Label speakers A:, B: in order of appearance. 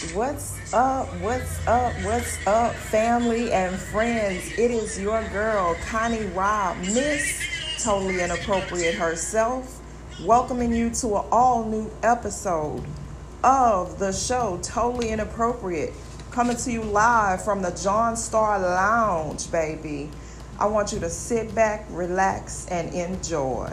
A: What's up? What's up? What's up, family and friends? It is your girl, Connie Robb, Miss Totally Inappropriate herself, welcoming you to an all new episode of the show, Totally Inappropriate, coming to you live from the John Star Lounge, baby. I want you to sit back, relax, and enjoy.